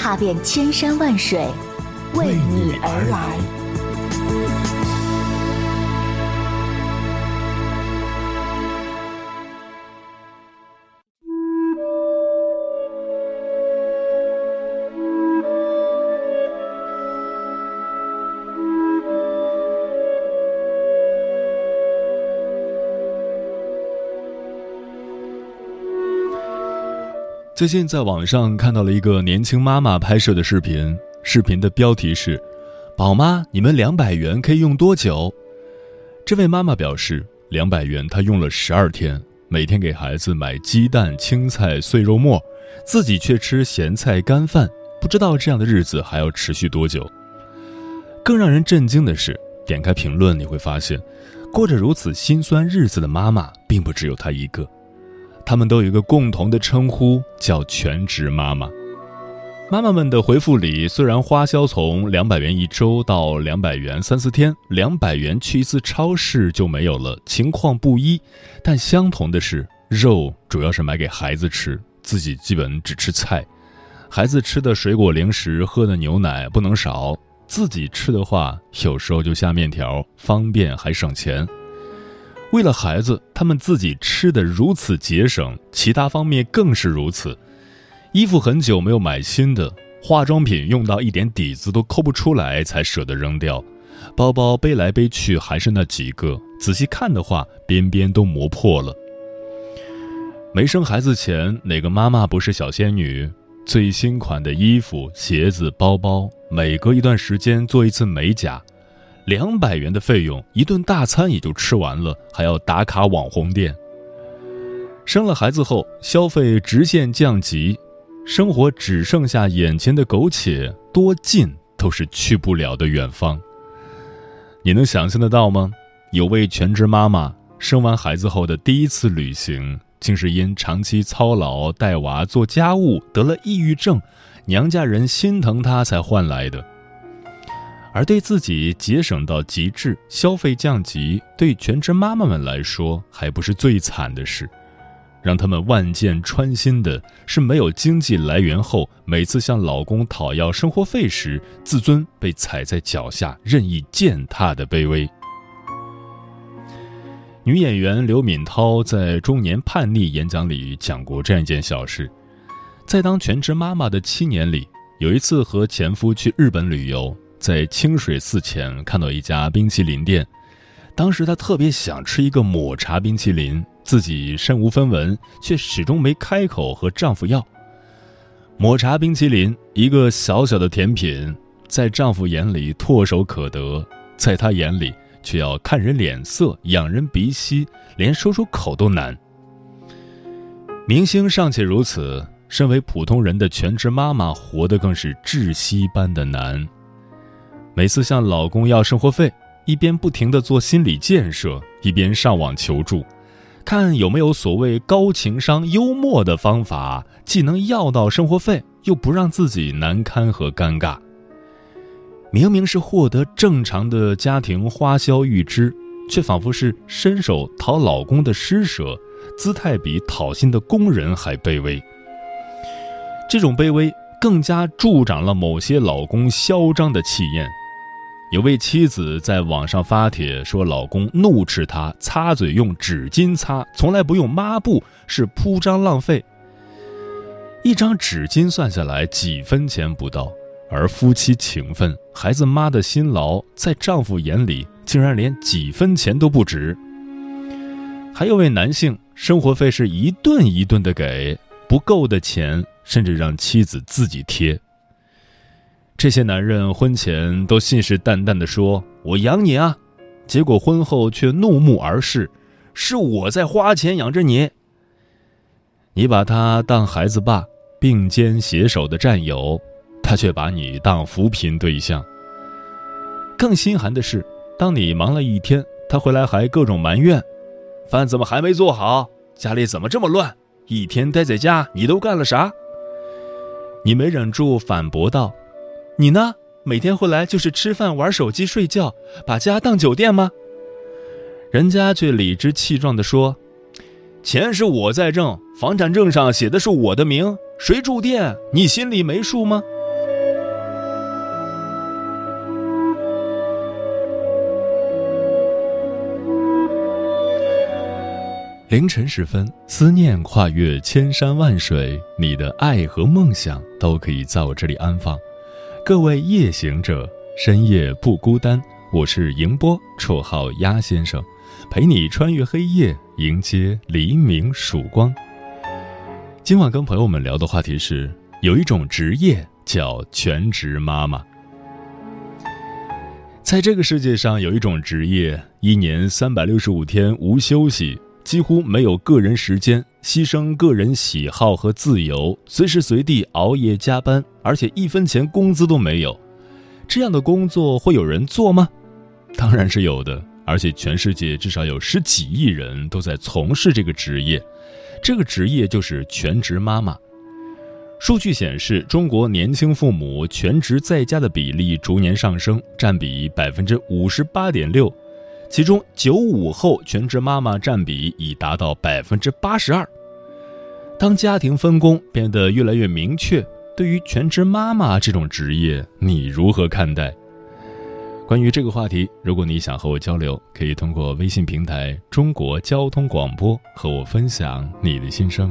踏遍千山万水，为你而来。最近在网上看到了一个年轻妈妈拍摄的视频，视频的标题是“宝妈，你们两百元可以用多久？”这位妈妈表示，两百元她用了十二天，每天给孩子买鸡蛋、青菜、碎肉末，自己却吃咸菜干饭，不知道这样的日子还要持续多久。更让人震惊的是，点开评论你会发现，过着如此心酸日子的妈妈并不只有她一个。他们都有一个共同的称呼，叫全职妈妈。妈妈们的回复里，虽然花销从两百元一周到两百元三四天，两百元去一次超市就没有了，情况不一，但相同的是，肉主要是买给孩子吃，自己基本只吃菜。孩子吃的水果、零食、喝的牛奶不能少，自己吃的话，有时候就下面条，方便还省钱。为了孩子，他们自己吃的如此节省，其他方面更是如此。衣服很久没有买新的，化妆品用到一点底子都抠不出来才舍得扔掉，包包背来背去还是那几个，仔细看的话边边都磨破了。没生孩子前，哪个妈妈不是小仙女？最新款的衣服、鞋子、包包，每隔一段时间做一次美甲。两百元的费用，一顿大餐也就吃完了，还要打卡网红店。生了孩子后，消费直线降级，生活只剩下眼前的苟且，多近都是去不了的远方。你能想象得到吗？有位全职妈妈生完孩子后的第一次旅行，竟是因长期操劳带娃做家务得了抑郁症，娘家人心疼她才换来的。而对自己节省到极致、消费降级，对全职妈妈们来说还不是最惨的事。让他们万箭穿心的是，没有经济来源后，每次向老公讨要生活费时，自尊被踩在脚下，任意践踏的卑微。女演员刘敏涛在中年叛逆演讲里讲过这样一件小事：在当全职妈妈的七年里，有一次和前夫去日本旅游。在清水寺前看到一家冰淇淋店，当时她特别想吃一个抹茶冰淇淋，自己身无分文，却始终没开口和丈夫要。抹茶冰淇淋一个小小的甜品，在丈夫眼里唾手可得，在她眼里却要看人脸色、仰人鼻息，连说出口都难。明星尚且如此，身为普通人的全职妈妈，活得更是窒息般的难。每次向老公要生活费，一边不停地做心理建设，一边上网求助，看有没有所谓高情商、幽默的方法，既能要到生活费，又不让自己难堪和尴尬。明明是获得正常的家庭花销预支，却仿佛是伸手讨老公的施舍，姿态比讨薪的工人还卑微。这种卑微更加助长了某些老公嚣张的气焰。有位妻子在网上发帖说，老公怒斥她擦嘴用纸巾擦，从来不用抹布，是铺张浪费。一张纸巾算下来几分钱不到，而夫妻情分、孩子妈的辛劳，在丈夫眼里竟然连几分钱都不值。还有位男性，生活费是一顿一顿的给，不够的钱甚至让妻子自己贴。这些男人婚前都信誓旦旦地说：“我养你啊”，结果婚后却怒目而视：“是我在花钱养着你。”你把他当孩子爸，并肩携手的战友，他却把你当扶贫对象。更心寒的是，当你忙了一天，他回来还各种埋怨：饭怎么还没做好？家里怎么这么乱？一天待在家，你都干了啥？你没忍住反驳道：“你呢？每天回来就是吃饭、玩手机、睡觉，把家当酒店吗？”人家却理直气壮地说：“钱是我在挣，房产证上写的是我的名，谁住店？你心里没数吗？”凌晨时分，思念跨越千山万水，你的爱和梦想都可以在我这里安放。各位夜行者，深夜不孤单，我是迎波，绰号鸭先生。陪你穿越黑夜，迎接黎明曙光。今晚跟朋友们聊的话题是：有一种职业叫全职妈妈。在这个世界上，有一种职业，一年三百六十五天无休息，几乎没有个人时间，牺牲个人喜好和自由，随时随地熬夜加班，而且一分钱工资都没有。这样的工作会有人做吗？当然是有的。而且全世界至少有十几亿人都在从事这个职业，这个职业就是全职妈妈。数据显示，中国年轻父母全职在家的比例逐年上升，占比百分之五十八点六，其中九五后全职妈妈占比已达到百分之八十二。当家庭分工变得越来越明确，对于全职妈妈这种职业，你如何看待？关于这个话题，如果你想和我交流，可以通过微信平台“中国交通广播”和我分享你的心声。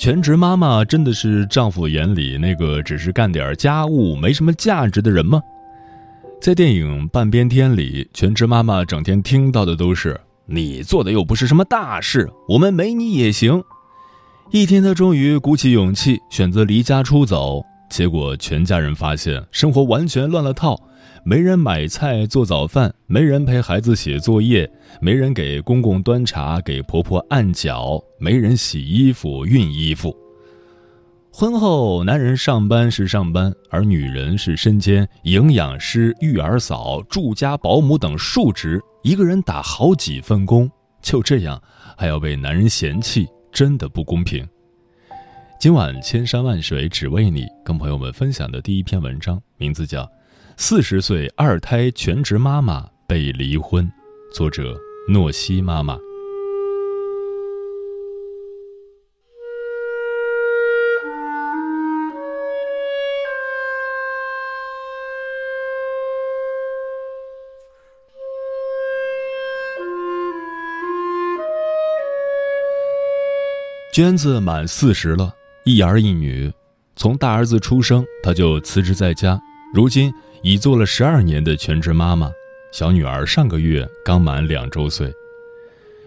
全职妈妈真的是丈夫眼里那个只是干点家务没什么价值的人吗？在电影《半边天》里，全职妈妈整天听到的都是“你做的又不是什么大事，我们没你也行”。一天，她终于鼓起勇气选择离家出走，结果全家人发现生活完全乱了套。没人买菜做早饭，没人陪孩子写作业，没人给公公端茶，给婆婆按脚，没人洗衣服、熨衣服。婚后，男人上班是上班，而女人是身兼营养师、育儿嫂、住家保姆等数职，一个人打好几份工，就这样还要被男人嫌弃，真的不公平。今晚千山万水只为你，跟朋友们分享的第一篇文章，名字叫。四十岁二胎全职妈妈被离婚，作者诺西妈妈。娟子满四十了，一儿一女，从大儿子出生，她就辞职在家，如今。已做了十二年的全职妈妈，小女儿上个月刚满两周岁。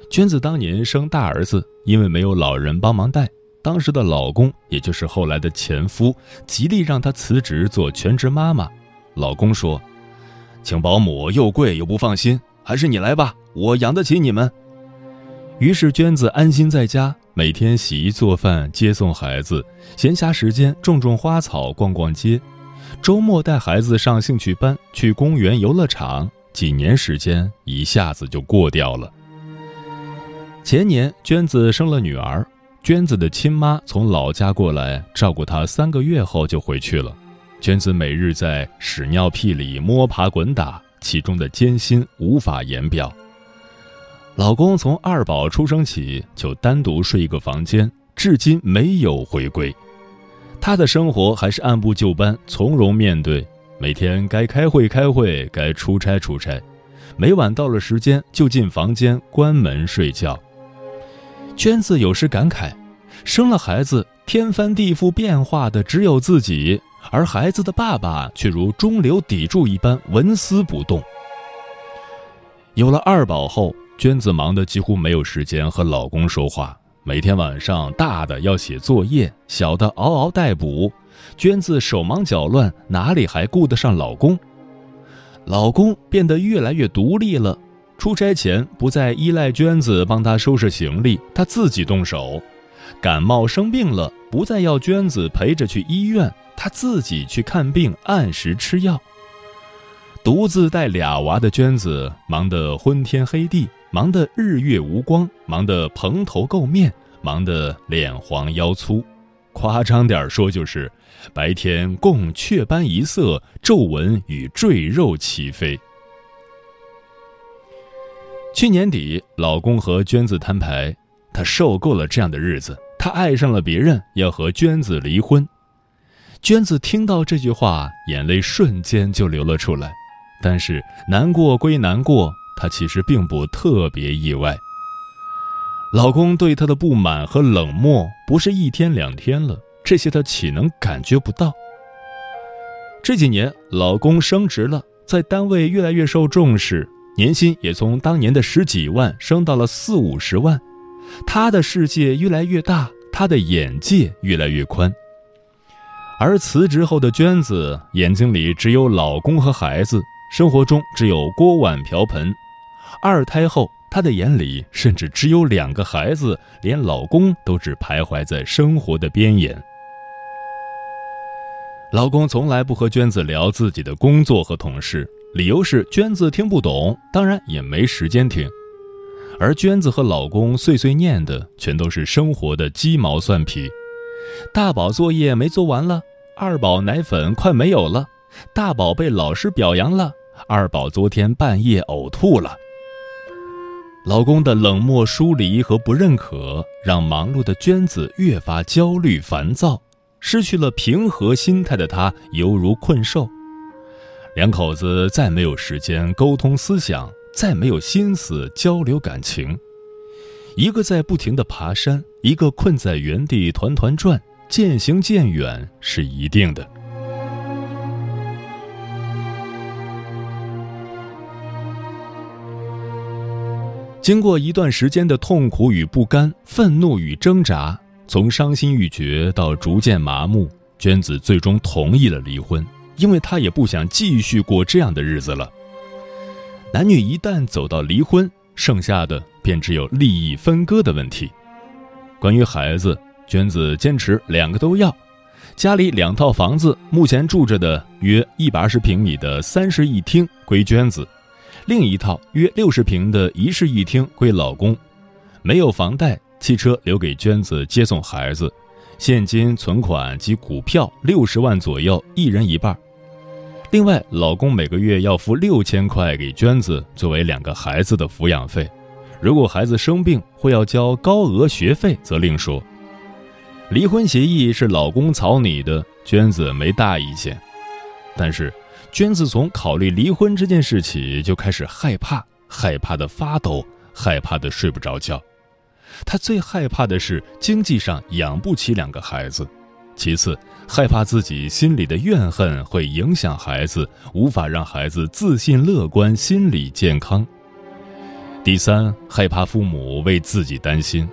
娟子当年生大儿子，因为没有老人帮忙带，当时的老公，也就是后来的前夫，极力让她辞职做全职妈妈。老公说：“请保姆又贵又不放心，还是你来吧，我养得起你们。”于是娟子安心在家，每天洗衣做饭、接送孩子，闲暇时间种种花草、逛逛街。周末带孩子上兴趣班，去公园、游乐场，几年时间一下子就过掉了。前年，娟子生了女儿，娟子的亲妈从老家过来照顾她三个月后就回去了。娟子每日在屎尿屁里摸爬滚打，其中的艰辛无法言表。老公从二宝出生起就单独睡一个房间，至今没有回归。他的生活还是按部就班，从容面对，每天该开会开会，该出差出差，每晚到了时间就进房间关门睡觉。娟子有时感慨，生了孩子，天翻地覆变化的只有自己，而孩子的爸爸却如中流砥柱一般纹丝不动。有了二宝后。娟子忙得几乎没有时间和老公说话，每天晚上大的要写作业，小的嗷嗷待哺，娟子手忙脚乱，哪里还顾得上老公？老公变得越来越独立了，出差前不再依赖娟子帮他收拾行李，他自己动手；感冒生病了，不再要娟子陪着去医院，他自己去看病，按时吃药。独自带俩娃的娟子忙得昏天黑地。忙得日月无光，忙得蓬头垢面，忙得脸黄腰粗，夸张点说就是白天供雀斑一色，皱纹与赘肉齐飞。去年底，老公和娟子摊牌，他受够了这样的日子，他爱上了别人，要和娟子离婚。娟子听到这句话，眼泪瞬间就流了出来，但是难过归难过。她其实并不特别意外。老公对她的不满和冷漠不是一天两天了，这些她岂能感觉不到？这几年，老公升职了，在单位越来越受重视，年薪也从当年的十几万升到了四五十万，她的世界越来越大，她的眼界越来越宽。而辞职后的娟子眼睛里只有老公和孩子，生活中只有锅碗瓢盆。二胎后，她的眼里甚至只有两个孩子，连老公都只徘徊在生活的边缘。老公从来不和娟子聊自己的工作和同事，理由是娟子听不懂，当然也没时间听。而娟子和老公碎碎念的全都是生活的鸡毛蒜皮：大宝作业没做完了，二宝奶粉快没有了，大宝被老师表扬了，二宝昨天半夜呕吐了。老公的冷漠疏离和不认可，让忙碌的娟子越发焦虑烦躁，失去了平和心态的她犹如困兽。两口子再没有时间沟通思想，再没有心思交流感情，一个在不停的爬山，一个困在原地团团转，渐行渐远是一定的。经过一段时间的痛苦与不甘、愤怒与挣扎，从伤心欲绝到逐渐麻木，娟子最终同意了离婚，因为她也不想继续过这样的日子了。男女一旦走到离婚，剩下的便只有利益分割的问题。关于孩子，娟子坚持两个都要，家里两套房子，目前住着的约一百二十平米的三室一厅归娟子。另一套约六十平的一室一厅归老公，没有房贷，汽车留给娟子接送孩子，现金存款及股票六十万左右，一人一半。另外，老公每个月要付六千块给娟子作为两个孩子的抚养费，如果孩子生病或要交高额学费则另说。离婚协议是老公草拟的，娟子没大意见，但是。娟子从考虑离婚这件事起就开始害怕，害怕的发抖，害怕的睡不着觉。她最害怕的是经济上养不起两个孩子，其次害怕自己心里的怨恨会影响孩子，无法让孩子自信乐观，心理健康。第三，害怕父母为自己担心。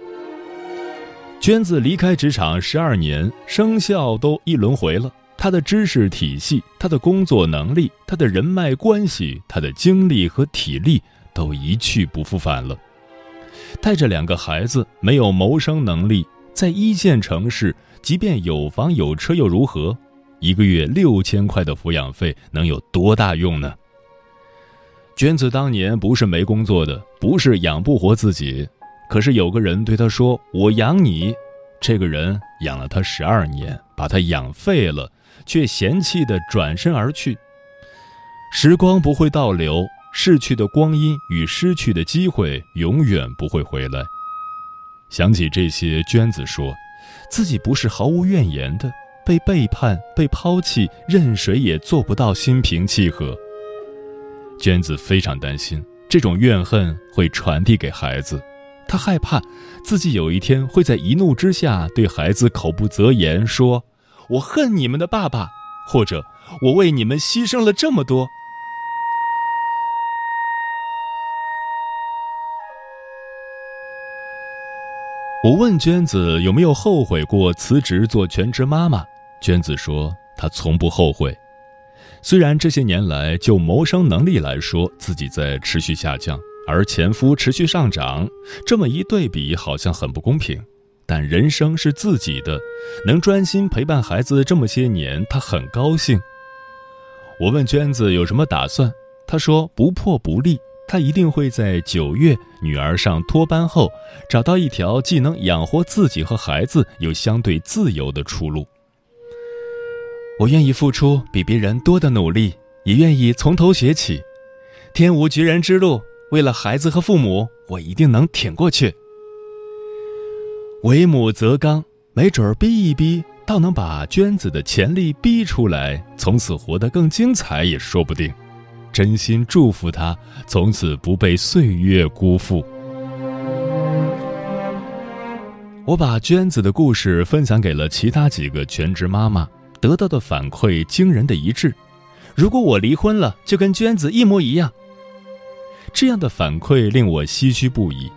娟子离开职场十二年，生肖都一轮回了。他的知识体系、他的工作能力、他的人脉关系、他的精力和体力都一去不复返了。带着两个孩子，没有谋生能力，在一线城市，即便有房有车又如何？一个月六千块的抚养费能有多大用呢？娟子当年不是没工作的，不是养不活自己，可是有个人对她说：“我养你。”这个人养了她十二年，把她养废了，却嫌弃的转身而去。时光不会倒流，逝去的光阴与失去的机会永远不会回来。想起这些，娟子说：“自己不是毫无怨言的，被背叛、被抛弃，任谁也做不到心平气和。”娟子非常担心这种怨恨会传递给孩子，她害怕自己有一天会在一怒之下对孩子口不择言，说：“我恨你们的爸爸，或者我为你们牺牲了这么多。”我问娟子有没有后悔过辞职做全职妈妈，娟子说她从不后悔。虽然这些年来就谋生能力来说，自己在持续下降，而前夫持续上涨，这么一对比好像很不公平。但人生是自己的，能专心陪伴孩子这么些年，他很高兴。我问娟子有什么打算，她说不破不立，她一定会在九月女儿上托班后，找到一条既能养活自己和孩子，又相对自由的出路。我愿意付出比别人多的努力，也愿意从头学起。天无绝人之路，为了孩子和父母，我一定能挺过去。为母则刚，没准儿逼一逼，倒能把娟子的潜力逼出来，从此活得更精彩也说不定。真心祝福她，从此不被岁月辜负。我把娟子的故事分享给了其他几个全职妈妈。得到的反馈惊人的一致，如果我离婚了，就跟娟子一模一样。这样的反馈令我唏嘘不已。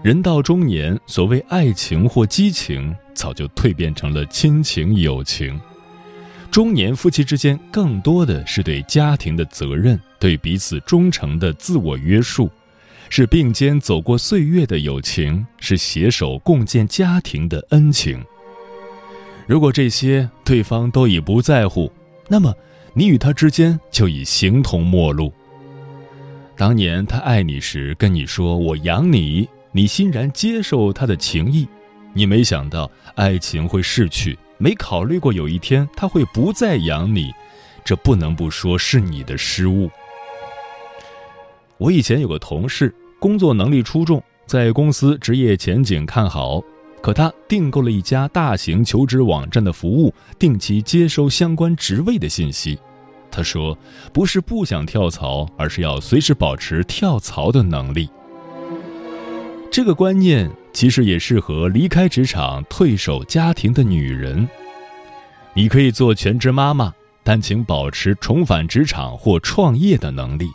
人到中年，所谓爱情或激情，早就蜕变成了亲情、友情。中年夫妻之间，更多的是对家庭的责任，对彼此忠诚的自我约束，是并肩走过岁月的友情，是携手共建家庭的恩情。如果这些对方都已不在乎，那么你与他之间就已形同陌路。当年他爱你时跟你说“我养你”，你欣然接受他的情谊，你没想到爱情会逝去，没考虑过有一天他会不再养你，这不能不说是你的失误。我以前有个同事，工作能力出众，在公司职业前景看好。可他订购了一家大型求职网站的服务，定期接收相关职位的信息。他说：“不是不想跳槽，而是要随时保持跳槽的能力。”这个观念其实也适合离开职场、退守家庭的女人。你可以做全职妈妈，但请保持重返职场或创业的能力。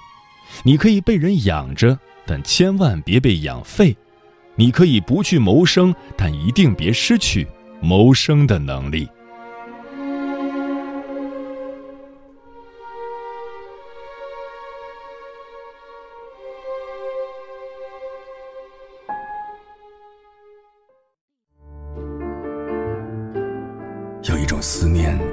你可以被人养着，但千万别被养废。你可以不去谋生，但一定别失去谋生的能力。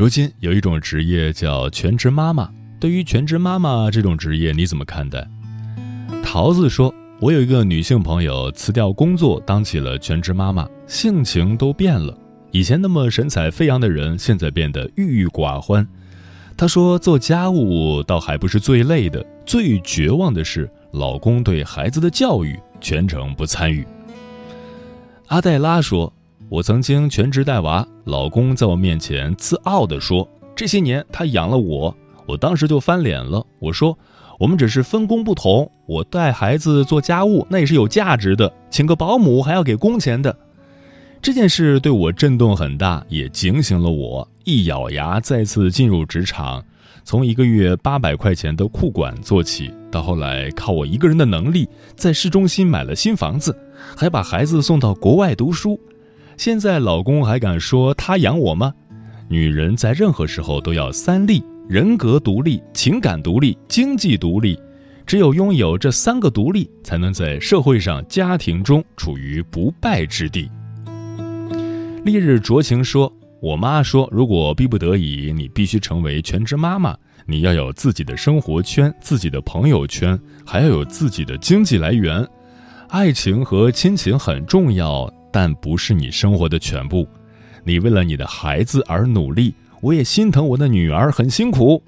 如今有一种职业叫全职妈妈，对于全职妈妈这种职业，你怎么看待？桃子说：“我有一个女性朋友辞掉工作，当起了全职妈妈，性情都变了。以前那么神采飞扬的人，现在变得郁郁寡欢。她说，做家务倒还不是最累的，最绝望的是老公对孩子的教育全程不参与。”阿黛拉说：“我曾经全职带娃，老公在我面前自傲地说，这些年他养了我，我当时就翻脸了。我说。”我们只是分工不同，我带孩子做家务那也是有价值的，请个保姆还要给工钱的。这件事对我震动很大，也警醒了我。一咬牙再次进入职场，从一个月八百块钱的库管做起，到后来靠我一个人的能力，在市中心买了新房子，还把孩子送到国外读书。现在老公还敢说他养我吗？女人在任何时候都要三立：人格独立、情感独立、经济独立。只有拥有这三个独立，才能在社会上、家庭中处于不败之地。烈日酌情说。我妈说：“如果逼不得已，你必须成为全职妈妈。你要有自己的生活圈、自己的朋友圈，还要有自己的经济来源。爱情和亲情很重要，但不是你生活的全部。你为了你的孩子而努力，我也心疼我的女儿很辛苦。”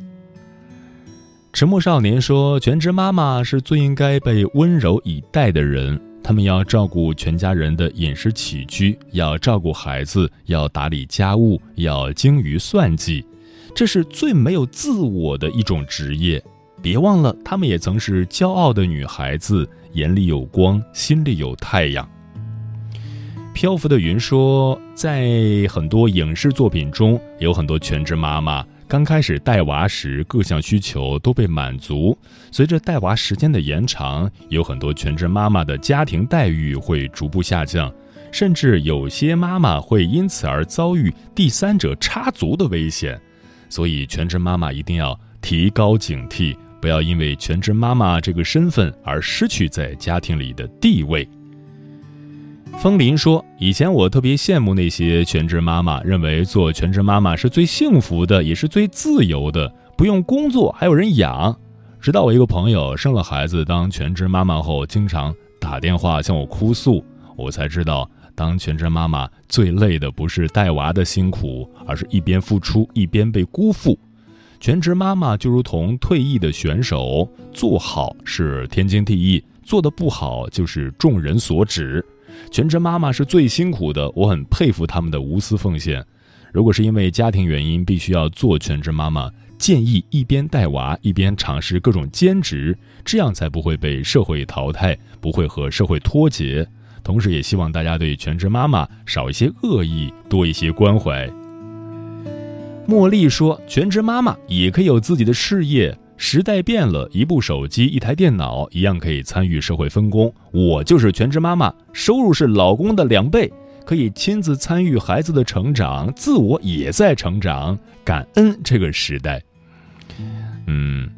迟暮少年说：“全职妈妈是最应该被温柔以待的人。”他们要照顾全家人的饮食起居，要照顾孩子，要打理家务，要精于算计，这是最没有自我的一种职业。别忘了，她们也曾是骄傲的女孩子，眼里有光，心里有太阳。漂浮的云说，在很多影视作品中，有很多全职妈妈。刚开始带娃时，各项需求都被满足。随着带娃时间的延长，有很多全职妈妈的家庭待遇会逐步下降，甚至有些妈妈会因此而遭遇第三者插足的危险。所以，全职妈妈一定要提高警惕，不要因为全职妈妈这个身份而失去在家庭里的地位。风林说：“以前我特别羡慕那些全职妈妈，认为做全职妈妈是最幸福的，也是最自由的，不用工作还有人养。直到我一个朋友生了孩子当全职妈妈后，经常打电话向我哭诉，我才知道，当全职妈妈最累的不是带娃的辛苦，而是一边付出一边被辜负。全职妈妈就如同退役的选手，做好是天经地义，做的不好就是众人所指。”全职妈妈是最辛苦的，我很佩服他们的无私奉献。如果是因为家庭原因必须要做全职妈妈，建议一边带娃一边尝试各种兼职，这样才不会被社会淘汰，不会和社会脱节。同时，也希望大家对全职妈妈少一些恶意，多一些关怀。茉莉说：“全职妈妈也可以有自己的事业。”时代变了，一部手机、一台电脑一样可以参与社会分工。我就是全职妈妈，收入是老公的两倍，可以亲自参与孩子的成长，自我也在成长。感恩这个时代。嗯，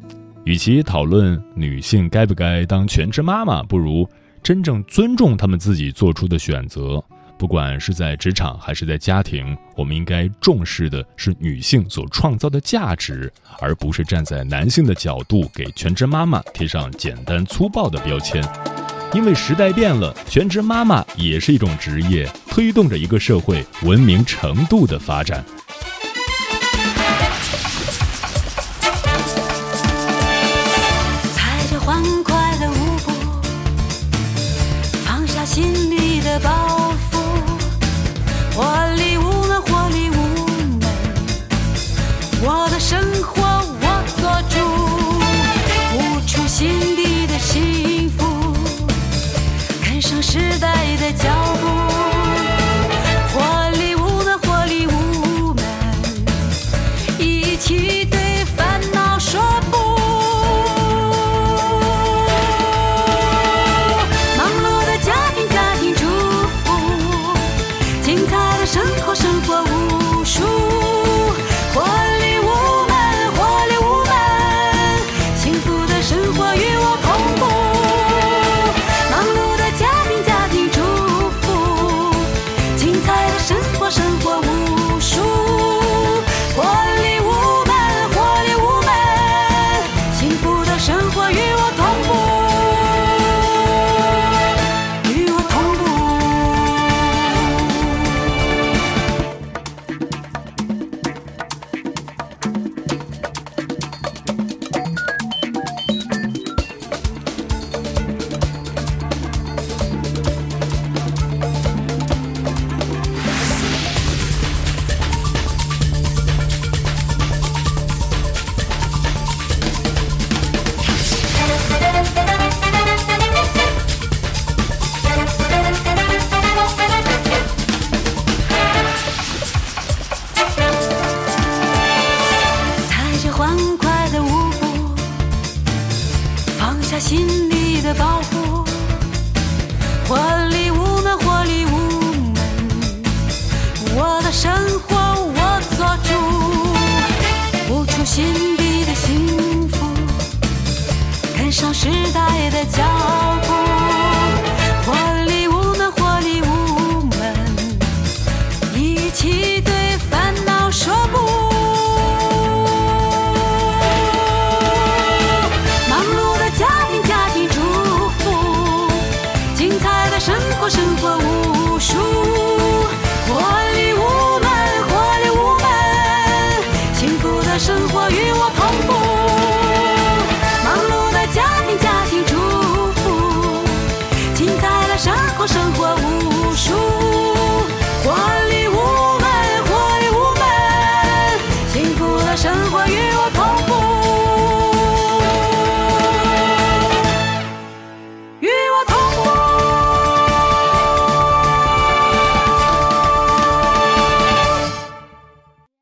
与其讨论女性该不该当全职妈妈，不如真正尊重她们自己做出的选择。不管是在职场还是在家庭，我们应该重视的是女性所创造的价值，而不是站在男性的角度给全职妈妈贴上简单粗暴的标签。因为时代变了，全职妈妈也是一种职业，推动着一个社会文明程度的发展。